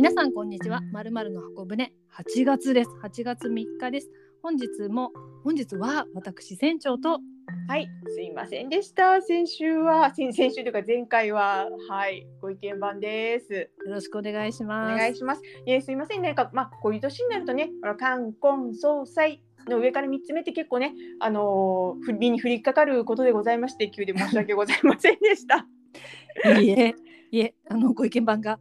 皆さんこんにちは。まるまるの箱舟8月です。8月3日です。本日も本日は私船長とはい、すいませんでした。先週は、先先週というか前回は、はい、ご意見番です。よろしくお願いしおます。願いします。えすいません、なんか、まあ、こういう年になるとね、冠婚葬祭の上から三つ目って結構ね、あのー、振りに降りかかることでございまして、急で申し訳ございませんでした。いいえ、いえ、あのご意見番が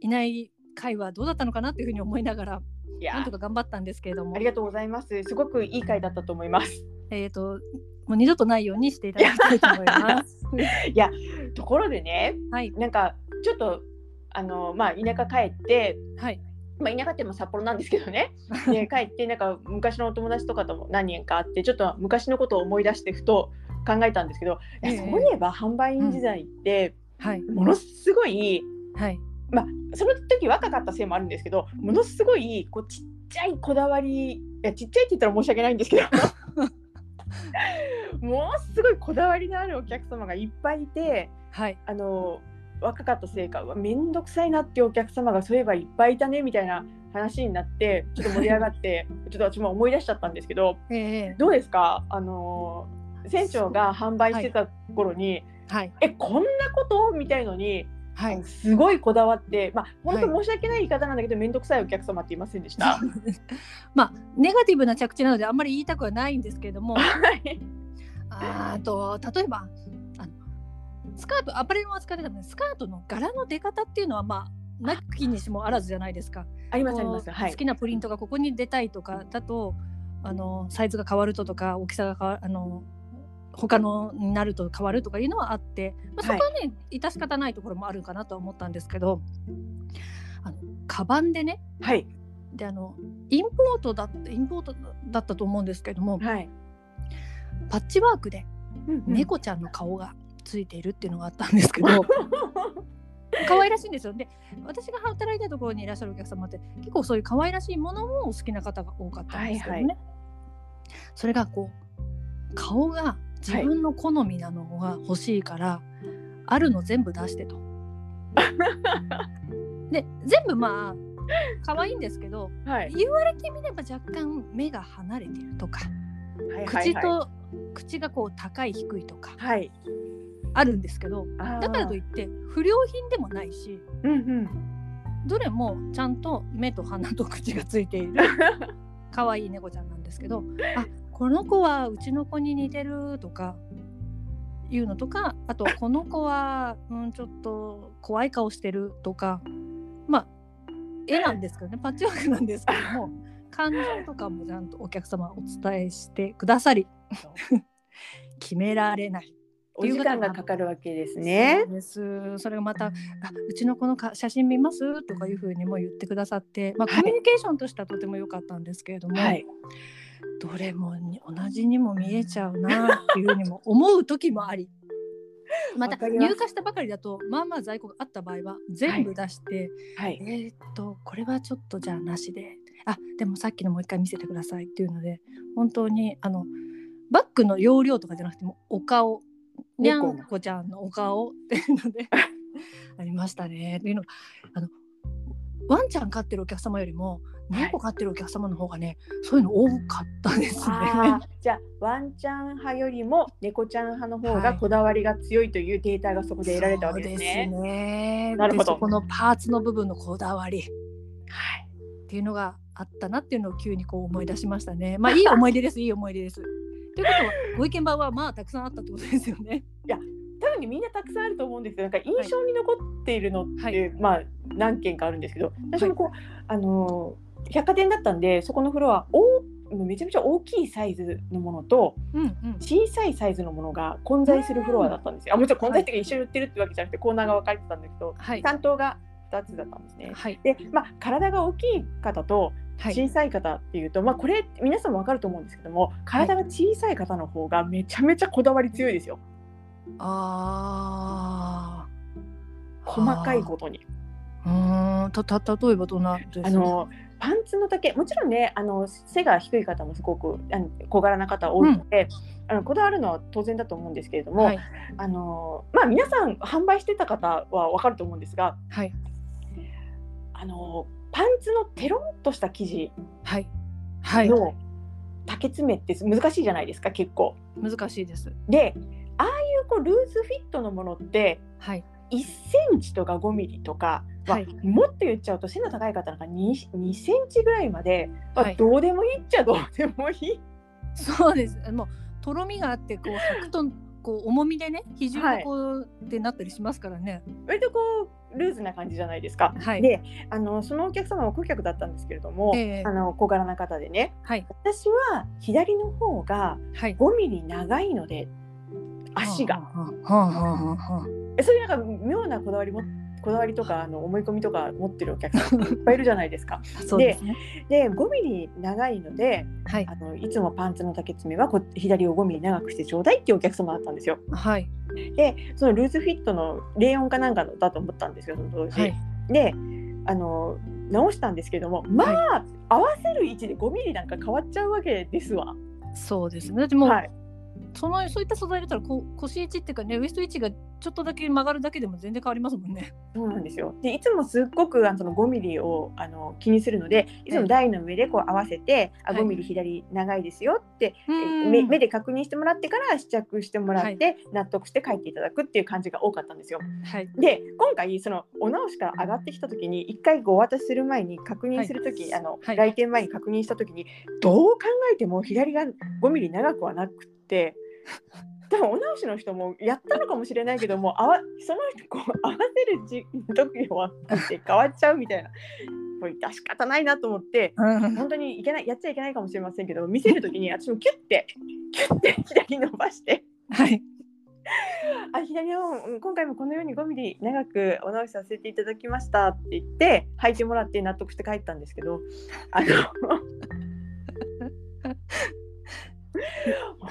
いない回はどうだったのかなというふうに思いながら、いや。なんとか頑張ったんですけれども。あり、がとうございます。すごくいい回だったと思います。えっ、ともう二度とないようにしていただきたいと思います。ところでね、はい。なんか、ちょっと、あのまあ、田舎帰って、はい。まあ、田舎っても札幌なんですけどね、で帰ってなんか昔のお友達とかとも何人かあってちょっと昔のことを思い出してふと考えたんですけど、いやええ。そういえば販売員時代ってはい。ものすごい、はいその時若かったせいもあるんですけどものすごいこうちっちゃいこだわりいやちっちゃいって言ったら申し訳ないんですけど ものすごいこだわりのあるお客様がいっぱいいてはい。あの若かったせいか面倒くさいなっていうお客様がそういえばいっぱいいたねみたいな話になってちょっと盛り上がって ちょっと私も思い出しちゃったんですけどええ。どうですか？あの船長が販売してた頃に、はい。えこんなこと？みたいのに、はい。すごいこだわってまあ本当は申し訳ない言い方なんだけど面倒くさいお客様っていませんでした。まあネガティブな着地なのであんまり言いたくはないんですけれども、はいあと例えばあのスカートアパレルも扱ってたのでスカートの柄の出方っていうのはまあなきにしもあらずじゃないですか。ありますあります。はい好。きなプリントがここに出たいとかだとあのサイズが変わるととか大きさが変わあの他のになると変わるとかいうのはあって、まあ、そこはね、致し方ないところもあるかなとは思ったんですけどあのカバンでねはいであのインポートだインポートだったと思うんですけどもはい。パッチワークで猫ちゃんの顔がついているっていうのがあったんですけど 可愛らしいんですよ。で私が働いたところにいらっしゃるお客様って結構そういう可愛らしいものもお好きな方が多かったんですけどね。はいはそれがこう顔が自分の好みなのが欲しいから、あるの全部出してと。で全部まあ可愛いんですけどはい言われてみれば若干目が離れてるとか、はいはい口と口がこう高い低いとかはい。あるんですけどだからといって不良品でもないしうんうん。どれもちゃんと目と鼻と口がついている 可愛い猫ちゃんなんですけどあこの子はうちの子に似てるとかいうのとかあと この子は、うん、ちょっと怖い顔してるとかまあ絵なんですけどねパッチワークなんですけども 感情とかもちゃんとお客様お伝えしてくださり決められない。お時間がかかるわけですね。ですそれがまたあうちの子のか写真見ます？とかいうふうにも言ってくださって、まあ、はいコミュニケーションとしてはとても良かったんですけれども、はい。どれもに同じにも見えちゃうなっていうふうにも思う時もあり。また入荷したばかりだとまあまあ在庫があった場合は全部出して、はい。えーっとこれはちょっとじゃあなしで。あでもさっきのもう一回見せてくださいっていうので本当にあのバッグの容量とかじゃなくてもお顔。にゃ猫んこちゃんのお顔っていうので ありましたね。っていうのがあのワンちゃん飼ってるお客様よりもはい猫飼ってるお客様の方がね、そういうの多かったですね。じゃあワンちゃん派よりも猫ちゃん派の方はいがこだわりが強いというデータがそこで得られたわけですね。そうですねなるほどこのパーツの部分のこだわりっはい。ていうのがあったなっていうのを急にこう思い出しましたね。まあいい思い出ですいい思い出です。ということはご意見番はまあたくさんあったってことですよね。にみんなたくさんあると思うんですけど、なんか印象に残っているのって、はい。まあ何件かあるんですけど、私もこう、あのー百貨店だったんで、そこのフロア大めちゃめちゃ大きいサイズのものとうんうん。小さいサイズのものが混在するフロアだったんですよ。あもちろん混在っていうか一緒に売ってるってわけじゃなくてコーナーが分かれてたんだけど、はい。担当が2つだったんですね。はい。で、まあ、体が大きい方とはい。小さい方っていうと、まあこれ皆さんも分かると思うんですけども体が小さい方の方がめちゃめちゃこだわり強いですよああ。細かいことに。うーん。たた例えばどんなあのパンツの丈。もちろんねあの背が低い方もすごくあの小柄な方多いので、あのこだわるのは当然だと思うんですけれども、はい。あのまあ皆さん販売してた方は分かると思うんですがはい。あのパンツのテロンとした生地の丈詰めって難しいじゃないですか結構。難しいです。でああいうこうルーズフィットのものってはい。1センチとか5ミリとか、まあはい。もっと言っちゃうと背の高い方なんか 2, 2センチぐらいまで、まあはい。どうでもいいっちゃどうでもいい。そうです。もうとろみがあってこう履くとこう重みでね比重がこう、ってなったりしますからね。割とこうルーズな感じじゃないですか。はい。であのそのお客様は顧客だったんですけれども、ええ。あの小柄な方でね。はい。私は左の方がはい。5ミリ長いので足が。そういうなんか妙なこだわりもこだわりとかあの思い込みとか持ってるお客さん いっぱいいるじゃないですか。ですね。で5ミリ長いのではい。あのいつもパンツの丈詰めはこ左を5ミリ長くしてちょうだいっていうお客様だったんですよ。はい。でそのルーズフィットのレーヨンかなんかだと思ったんですよその当時。はい。であの直したんですけどもまあ、合わせる位置で5ミリなんか変わっちゃうわけですわ。そうですね。だってもう、はい、そのそういった素材だったらこう腰位置っていうかねウエスト位置がちょっとだけ曲がるだけでも全然変わりますもんね。そうなんですよ。でいつもすっごくあのその5ミリをあの気にするのでいつも台の上でこう合わせて、あはい5ミリ左長いですよって、うん目目で確認してもらってから試着してもらって、納得して帰っていただくっていう感じが多かったんですよ。はいで今回そのお直しから上がってきた時に一回ご渡しする前に確認する時、あの、はい来店前に確認した時にどう考えても左が5ミリ長くはなくって。多分お直しの人もやったのかもしれないけどもあわその人こう合わせるじ時はって変わっちゃうみたいな。これ致し方ないなと思ってうん。本当にいけないやっちゃいけないかもしれませんけど見せる時に私もキュッてキュッて左伸ばして。はい。あ左をうん今回もこのように5ミリ長くお直しさせていただきましたって言って履いてもらって納得して帰ったんですけどあの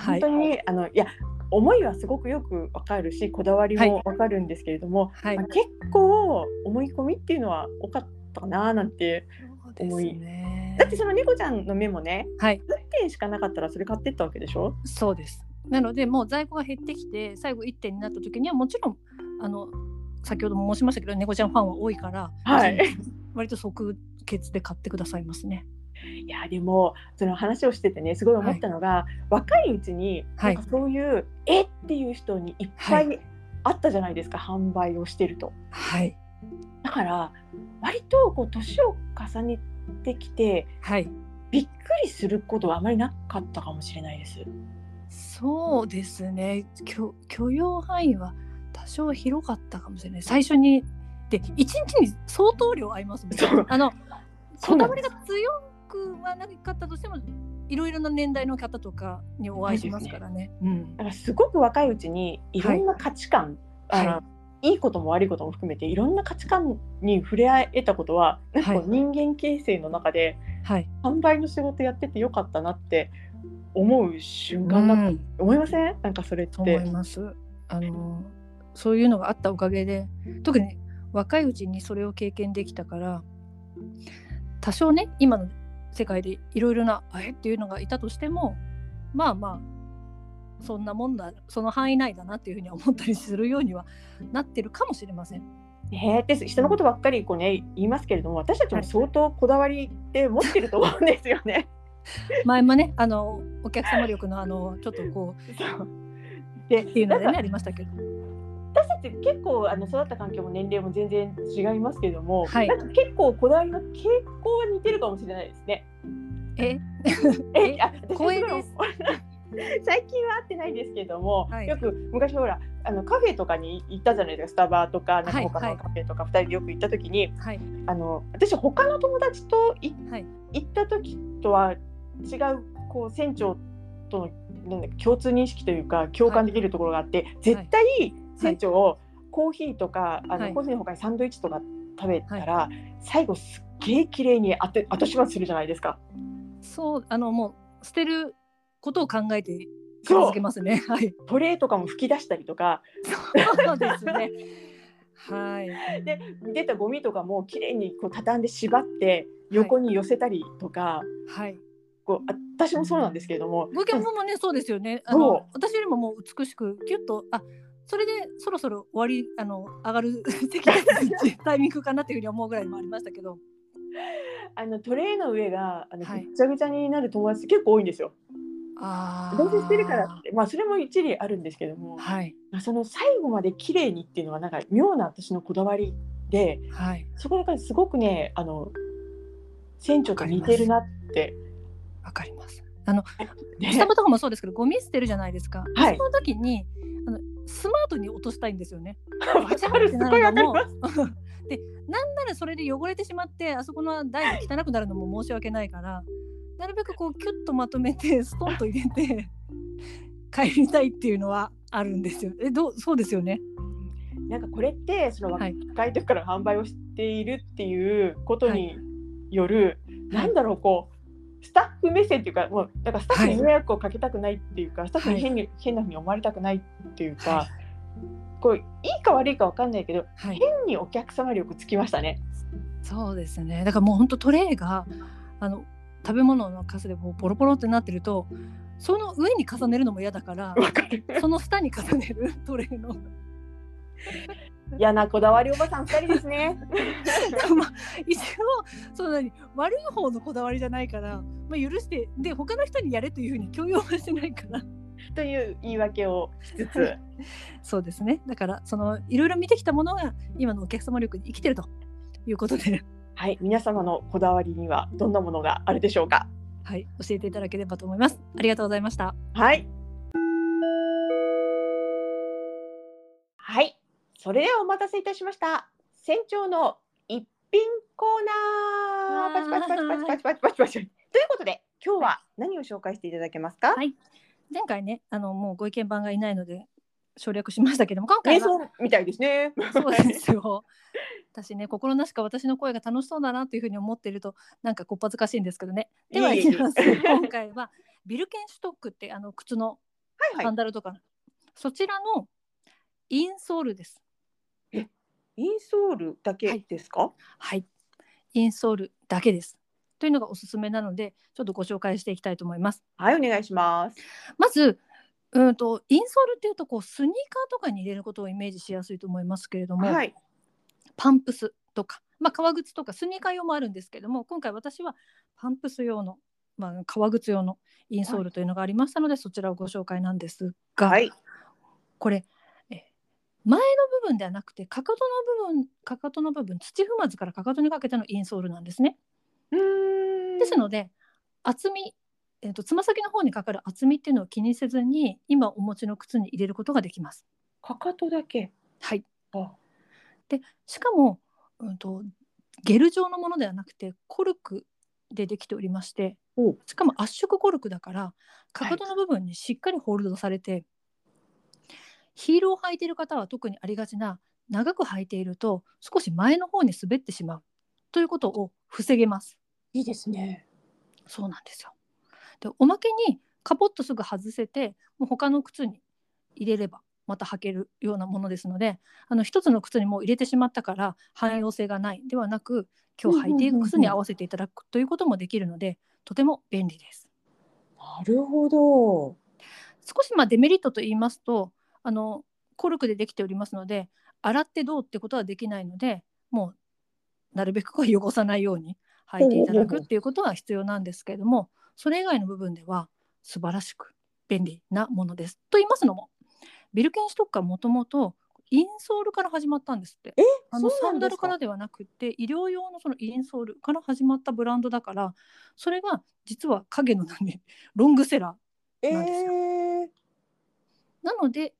本当に、あのいや思いはすごくよくわかるしこだわりもわかるんですけれども、はい。まあ、結構思い込みっていうのは多かったかななんてそうですね。だってその猫ちゃんの目もねはい。1点しかなかったらそれ買ってったわけでしょ？そうです。なのでもう在庫が減ってきて最後1点になった時にはもちろんあの先ほども申しましたけど猫ちゃんファンは多いから、はい。割と即決で買ってくださいますね。いやでもその話をしててねすごい思ったのが、若いうちにはいなんかそういう、え？っていう人にいっぱいあったじゃないですか、販売をしてると。はい。だから割とこう年を重ねてきてはい。びっくりすることはあまりなかったかもしれないです。そうですね。許許容範囲は多少広かったかもしれない。最初にで1日に相当量合いますもんそう。あのこだわりが強くはなかったとしてもいろいろな年代の方とかにお会いしますからね。うん。だからすごく若いうちにいろんな価値観、はい。あのいいことも悪いことも含めていろんな価値観に触れ合えたことはなんか人間形成の中ではい、販売の仕事やっててよかったなって思う瞬間だった、うん。思いません？なんかそれっと思ています。あのそういうのがあったおかげで特に若いうちにそれを経験できたから多少ね今の世界でいろいろなあれっていうのがいたとしてもまあまあそんなもんだその範囲内だなっていうふうに思ったりするようにはなってるかもしれません。ねで人のことばっかりこう、ね、言いますけれども私たちも相当こだわりって持ってると思うんですよね。前もねあのお客様力のあのちょっとこ そううでっていうのでねありましたけど私たち結構あの育った環境も年齢も全然違いますけれども、はい。なんか結構こだわりの傾向は似てるかもしれないですね。え？え？あです。最近は会ってないんですけれども、はい。よく昔ほらあのカフェとかに行ったじゃないですか。スタバとかなんかはい他はい。のカフェとか2人でよく行った時に、はい。あの私他の友達といはい。行った時とは違うこう船長とのなん共通認識というか共感できるところがあって、絶対船長をコーヒーとか、あのはいコーヒーの他にサンドイッチとか食べたら、最後すっげえ綺麗に後後始末するじゃないですか。そうあのもう捨てることを考えて片付けますね。はい。トレーとかも吹き出したりとかそうですね。はい。で出たゴミとかも綺麗にこう畳んで縛って横に寄せたりとか、はい。こうあ私もそうなんですけれどもご結婚もね、そうですよね。あの私よりももう美しくキュッとあそれでそろそろ終わりあの上がる タイミングかなっていうふうに思うぐらいもありましたけど。あのトレイの上があのはい。ぐっちゃぐちゃになる友達結構多いんですよ。あ同棲してるからってまあそれも一理あるんですけども、はい。まあその最後まで綺麗にっていうのはなんか妙な私のこだわりではい。そこだからすごくねあの船長と似てるなって。わかります。あの ね。スタバとかもそうですけどゴミ捨てるじゃないですか、はい。その時にあのスマートに落としたいんですよね。わかる。すごいわかります。でなんならそれで汚れてしまってあそこの台が汚くなるのも申し訳ないからなるべくこうキュッとまとめて ストンと入れて帰りたいっていうのはあるんですよ。えどうそうですよね。なんかこれってそのはい。若い時から販売をしているっていうことはによる、はい。なんだろうこうスタッフ目線っていうかもうなんかスタッフに迷惑をかけたくないっていうか、スタッフに変に、変なふうに思われたくないっていうか、はこういいか悪いかわかんないけどはい、変にお客様力つきましたね。そうですね。だからもう本当トレイがあの食べ物のカスでボロボロってなってるとその上に重ねるのも嫌だから。その下に重ねるトレイの。嫌なこだわりおばさん二人ですね。まあ一応そんなに悪い方のこだわりじゃないから、まあ、許してで他の人にやれというふうに強要はしてないから。という言い訳をしつつ、そうですね。だからそのいろいろ見てきたものが今のお客様力に生きてるということで、はい。皆様のこだわりにはどんなものがあるでしょうか？はい、教えていただければと思います。ありがとうございました。はい。はい。それではお待たせいたしました。船長の一品コーナー。パチパチパチパチパチパチパチパチ。ということで、今日は何を紹介していただけますか？はい前回ねあのもうご意見番がいないので省略しましたけども 今回瞑は想みたいですね。そうですよ 私ね心なしか私の声が楽しそうだなというふうに思っているとなんかこっぱずかしいんですけどねではいきます今回はビルケンシュトックってあの靴のサはいはい。ンダルとか、そちらのインソールです。インソールだけですか？はい。インソールだけです。というのがおすすめなので、ちょっとご紹介していきたいと思います。はい、お願いします。まず、うんとインソールっていうとこうスニーカーとかに入れることをイメージしやすいと思いますけれども、はい。パンプスとか、まあ、革靴とかスニーカー用もあるんですけども今回私はパンプス用の、まあ、革靴用のインソールというのがありましたので、そちらをご紹介なんですが、はい。これえ前の部分ではなくてかかとの部分かかとの部分土踏まずからかかとにかけてのインソールなんですね。ですので厚みえーとつま先の方にかかる厚みっていうのを気にせずに今お持ちの靴に入れることができます。かかとだけ。はい、あでしかも、うん、とゲル状のものではなくてコルクでできておりましておしかも圧縮コルクだからかかとの部分にしっかりホールドされて、ヒールを履いている方は特にありがちな長く履いていると少し前の方に滑ってしまうということを防げます。いいですね。そうなんですよ。でおまけにカポッとすぐ外せてもう他の靴に入れればまた履けるようなものですのであの一つの靴にもう入れてしまったから汎用性がないではなく今日履いていく靴に合わせていただくということもできるのでとても便利です。なるほど。少しまあデメリットと言いますとあのコルクでできておりますので洗ってどうってことはできないのでもうなるべくこう汚さないように履いていただくっていうことは必要なんですけれどもそれ以外の部分では素晴らしく便利なものです。と言いますのもビルケンシュトックはもともとインソールから始まったんですって。え、あのサンダ。ルからではなくて医療用のそのインソールから始まったブランドだからそれが実は影の何ロングセラーなんですよえーなので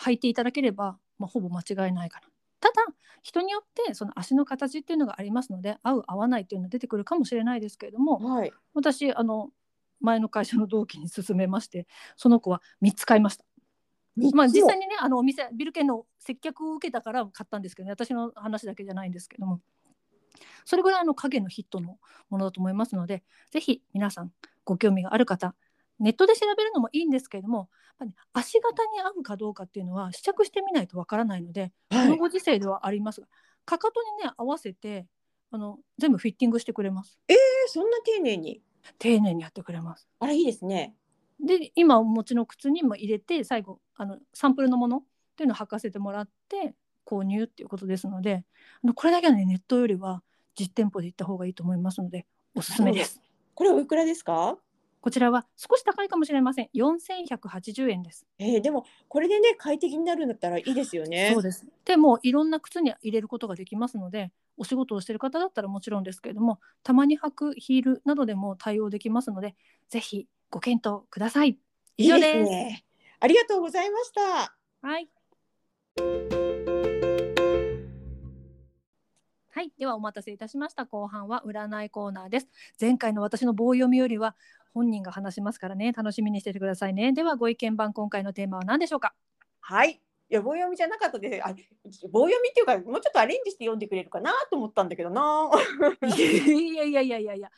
履いていただければ、まあ、ほぼ間違いないかな。ただ人によってその足の形っていうのがありますので合う合わないっていうのが出てくるかもしれないですけれどもはい。私あの前の会社の同期に勧めましてその子は3つ買いました。まあ、実際にねあのお店ビルケンの接客を受けたから買ったんですけどね私の話だけじゃないんですけどもそれぐらいあの影のヒットのものだと思いますのでぜひ皆さんご興味がある方ネットで調べるのもいいんですけれどもやっぱりね足型に合うかどうかっていうのは試着してみないとわからないのでこはいのご時世ではありますがかかとにね合わせてあの全部フィッティングしてくれますえそんな丁寧に？丁寧にやってくれますあらいいですね。で今お持ちの靴にも入れて最後あのサンプルのものっていうのを履かせてもらって購入っていうことですのであのこれだけはねネットよりは実店舗で行った方がいいと思いますのでおすすめです。これおいくらですか？こちらは少し高いかもしれません。4180円です。えー、でもこれでね快適になるんだったらいいですよね。そうです。でもいろんな靴に入れることができますので、お仕事をしている方だったらもちろんですけれども、たまに履くヒールなどでも対応できますので、ぜひご検討ください。以上いいです。ですね。ありがとうございました。はい。はい、ではお待たせいたしました。後半は占いコーナーです。前回の私の棒読みよりは本人が話しますからね、楽しみにしててくださいね。ではご意見番今回のテーマは何でしょうか？はい。いや棒読みじゃなかったです。あ棒読みっていうかもうちょっとアレンジして読んでくれるかなと思ったんだけどな。いやいやいやいやいや。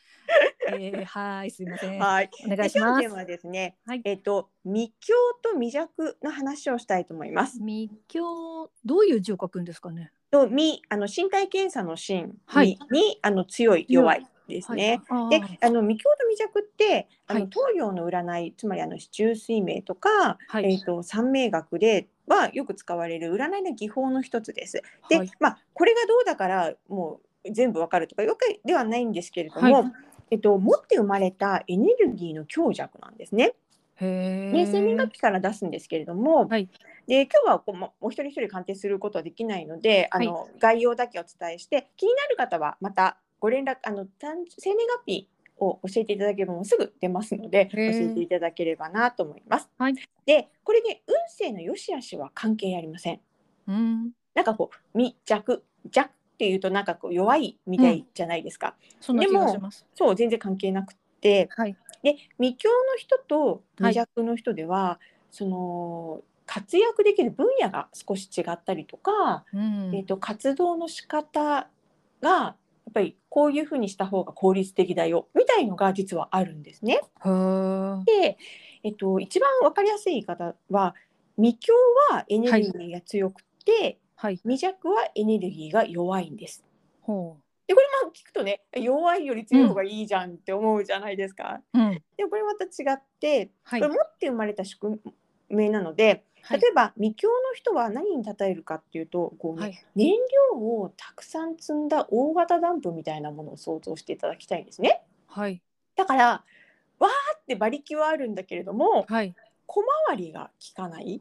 えー、はい、すいません。はい。お願いしますではですね、はいえっ、と密教と未弱の話をしたいと思います。密教どういう字を書くんですかね？とみあの身体検査の身、はいみにあの強い弱いですね。はい。であの未教と未弱ってあの、はい東洋の占いつまりあの四柱推命とか、はいえっ、と三名学ではよく使われる占いの技法の一つです。で、はいまあこれがどうだからもう全部わかるとかいうわけではないんですけれども、はいえっと持って生まれたエネルギーの強弱なんですね。へで生年え月。日から出すんですけれども、はいで今日はこうもお一人一人鑑定することはできないのであの、概要だけお伝えして気になる方はまたご連絡あの誕生年月日を教えていただければもうすぐ出ますので教えていただければなと思います。はいでこれで運勢の良し悪しは関係ありません。うん。なんかこう未弱弱っていうとなんかこう弱いみたいじゃないですか。そんでも。そう全然関係なくってはい。で未教の人とはい未弱の人では、その活躍できる分野が少し違ったりとか、うん。えー、と活動の仕方がやっぱりこういうふうにした方が効率的だよみたいのが実はあるんですね。で、えっと一番わかりやすい言い方は未教はエネルギーが強くて、はい。未弱はエネルギーが弱いんです。ほでこれまあ聞くとね弱いより強い方がいいじゃんって思うじゃないですか。う。うん。でもこれまた違ってはいこれ。持って生まれた宿命なので、はい例えば未教の人は何に例えるかっていうとこう、ねはい。燃料をたくさん積んだ大型ダンプみたいなものを想像していただきたいんですね。はい。だからわーって馬力はあるんだけれどもはい。小回りが効かない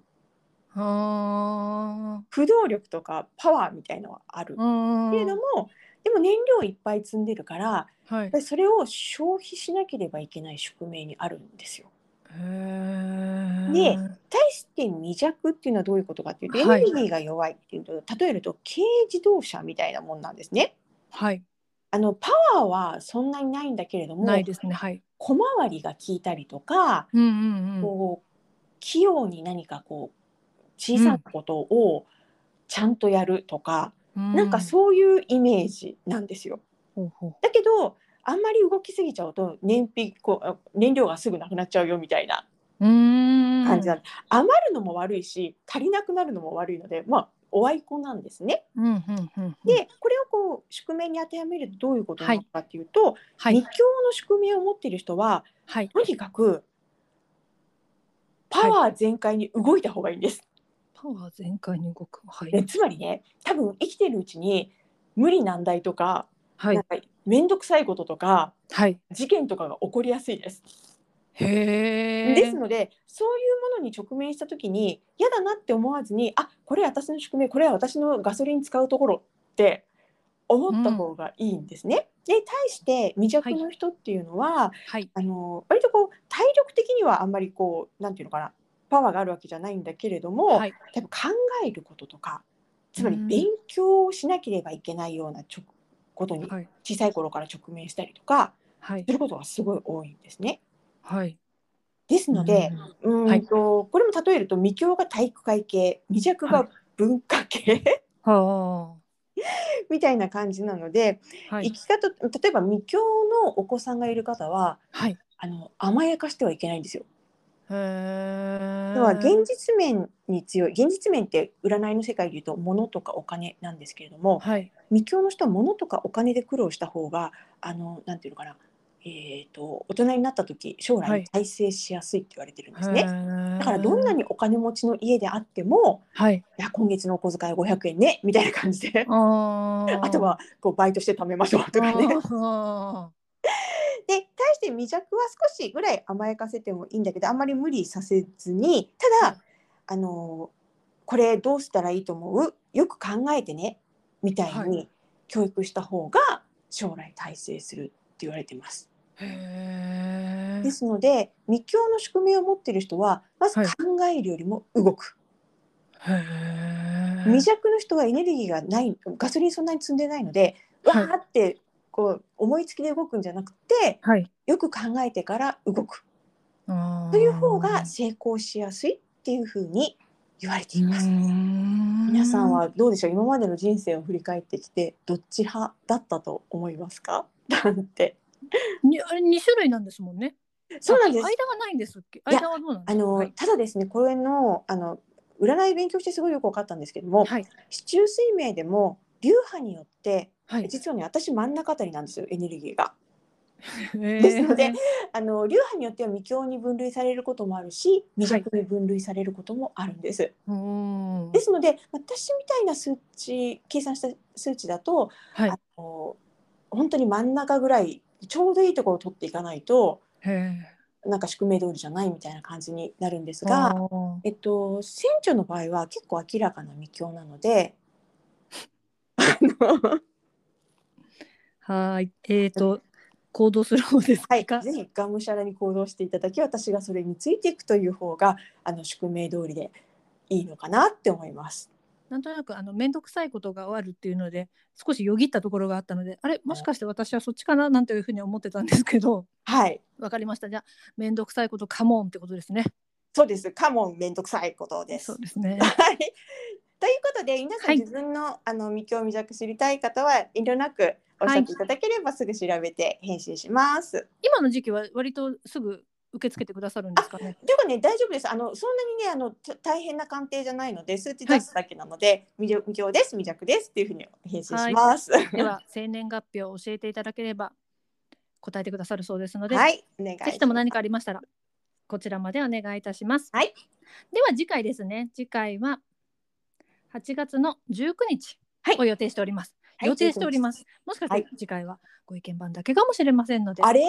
あ駆動力とかパワーみたいのはある。けれどもでも燃料いっぱい積んでるからはいそれを消費しなければいけない宿命にあるんですよ。へえ。で対して未弱っていうのはどういうことかっていうと、はいエネルギーが弱いっていうと例えると軽自動車みたいなもんなんですね。はい。あのパワーはそんなにないんだけれどもないですね。はい。小回りが効いたりとか、うんうんうん。こう器用に何かこう小さなことをちゃんとやるとか、なんかそういうイメージなんですよ。うん。だけどあんまり動きすぎちゃうと燃費こうあ燃料がすぐなくなっちゃうよみたいな。感じなんで、余るのも悪いし足りなくなるのも悪いのでまあおあいこなんですね。うんうんうんうん。でこれをこう宿命に当てはめるとどういうことなのかっていうと、はい密教の宿命を持っている人ははい。とにかくパワー全開に動いた方がいいんです。パワー全開に動く。はい。でつまりね多分生きてるうちに無理難題とか,、はいなん。か面倒くさいこととかはい。事件とかが起こりやすいです。へえ。ですのでそういうものに直面した時に嫌だなって思わずにあこれ私の宿命これは私のガソリン使うところって思った方がいいんですね。で対して未弱の人っていうのは、はい。あの割とこう体力的にはあんまりこうなんていうのかなパワーがあるわけじゃないんだけれども、はい。多分考えることとかつまりうん勉強をしなければいけないようなちょことにはい。小さい頃から直面したりとかはいす。ることがすごい多いんですね。はい。ですので、うーんとこれも例えると未教が体育会系未弱はが文化系、は みたいな感じなので、あ。はい。生き方例えば未教のお子さんがいる方ははい。あの甘やかしてはいけないんですよ。要は現実面に強い現実面って占いの世界でいうと物とかお金なんですけれどもはい。未教の人は物とかお金で苦労した方があのなんていうのかな、ええー、と大人になった時将はい来大成しやすいって言われてるんですね。だだからどんなにお金持ちの家であってもはい。いや今月のお小遣い500円ねみたいな感じであとはこうバイトして貯めましょうとかね。あで対して未弱は少しぐらい甘やかせてもいいんだけどあんまり無理させずにただあのこれどうしたらいいと思う？よく考えてねみたいはに教育した方が将来大成するって言われてます。ですので未教の宿命を持っている人はまずはい考えるよりも動く。え。へ未弱の人はエネルギーがないガソリンそんなに積んでないのでわはいーってこう思いつきで動くんじゃなくてはい。よく考えてから動くとという方が成功しやすいっていうふうに言われています。皆皆さんはどうでしょう？今までの人生を振り返ってきてどっち派だったと思いますか？なんて。にあれ二種類なんですもんね。そうなんですあ間がないんです間はどうなん。あの、はい。ただですねこれのあの占い勉強してすごいよく分かったんですけども、はい。市中水明でも流派によってはい。実はね私真ん中あたりなんですよエネルギーが。でですので あの流派によっては未教に分類されることもあるし未はい弱に分類されることもあるんです。うんですので私みたいな数値計算した数値だと、はいあ。の本当に真ん中ぐらいちょうどいいところを取っていかないとへなんか宿命通りじゃないみたいな感じになるんですえ。が、えっと、船長の場合は結構明らかな未教なので あのはい。えっと行動する方ですか？はい、ぜひがむしゃらに行動していただき私がそれについていくという方があの宿命通りでいいのかなって思います。なんとなくあの面倒くさいことがあるっていうので少しよぎったところがあったのであれもしかして私はそっちかな？なんていうふうに思ってたんですけどはいわかりましたじゃあ面倒くさいことカモンってことですねそうです。カモンめんどくさいことです。そうですねはい。ということで皆さんはい自分の、あの未教未弱知りたい方は遠慮なくおっしゃっていただければすぐ調べて返信します。今の時期は割とすぐ受け付けてくださるんですかね？でもね大丈夫です。あのそんなにねあのた大変な鑑定じゃないので数値出すだけなので、未教未教です未弱ですっていうふうに返信します。はでは生年月日を教えていただければ答えてくださるそうですので、いお願いします。ぜひとも何かありましたらこちらまでお願いいたします。はいでは次回ですね。次回は8月の19日はいを予定しております。はい予定しております。もしかしてはい次回はご意見番だけかもしれませんので、あれ？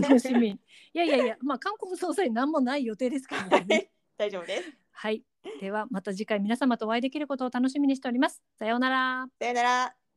楽しみに。いやいやいや、まあ韓国総裁何もない予定ですけどね。大丈夫です。はい。ではまた次回皆様とお会いできることを楽しみにしております。さようなら。さよなら。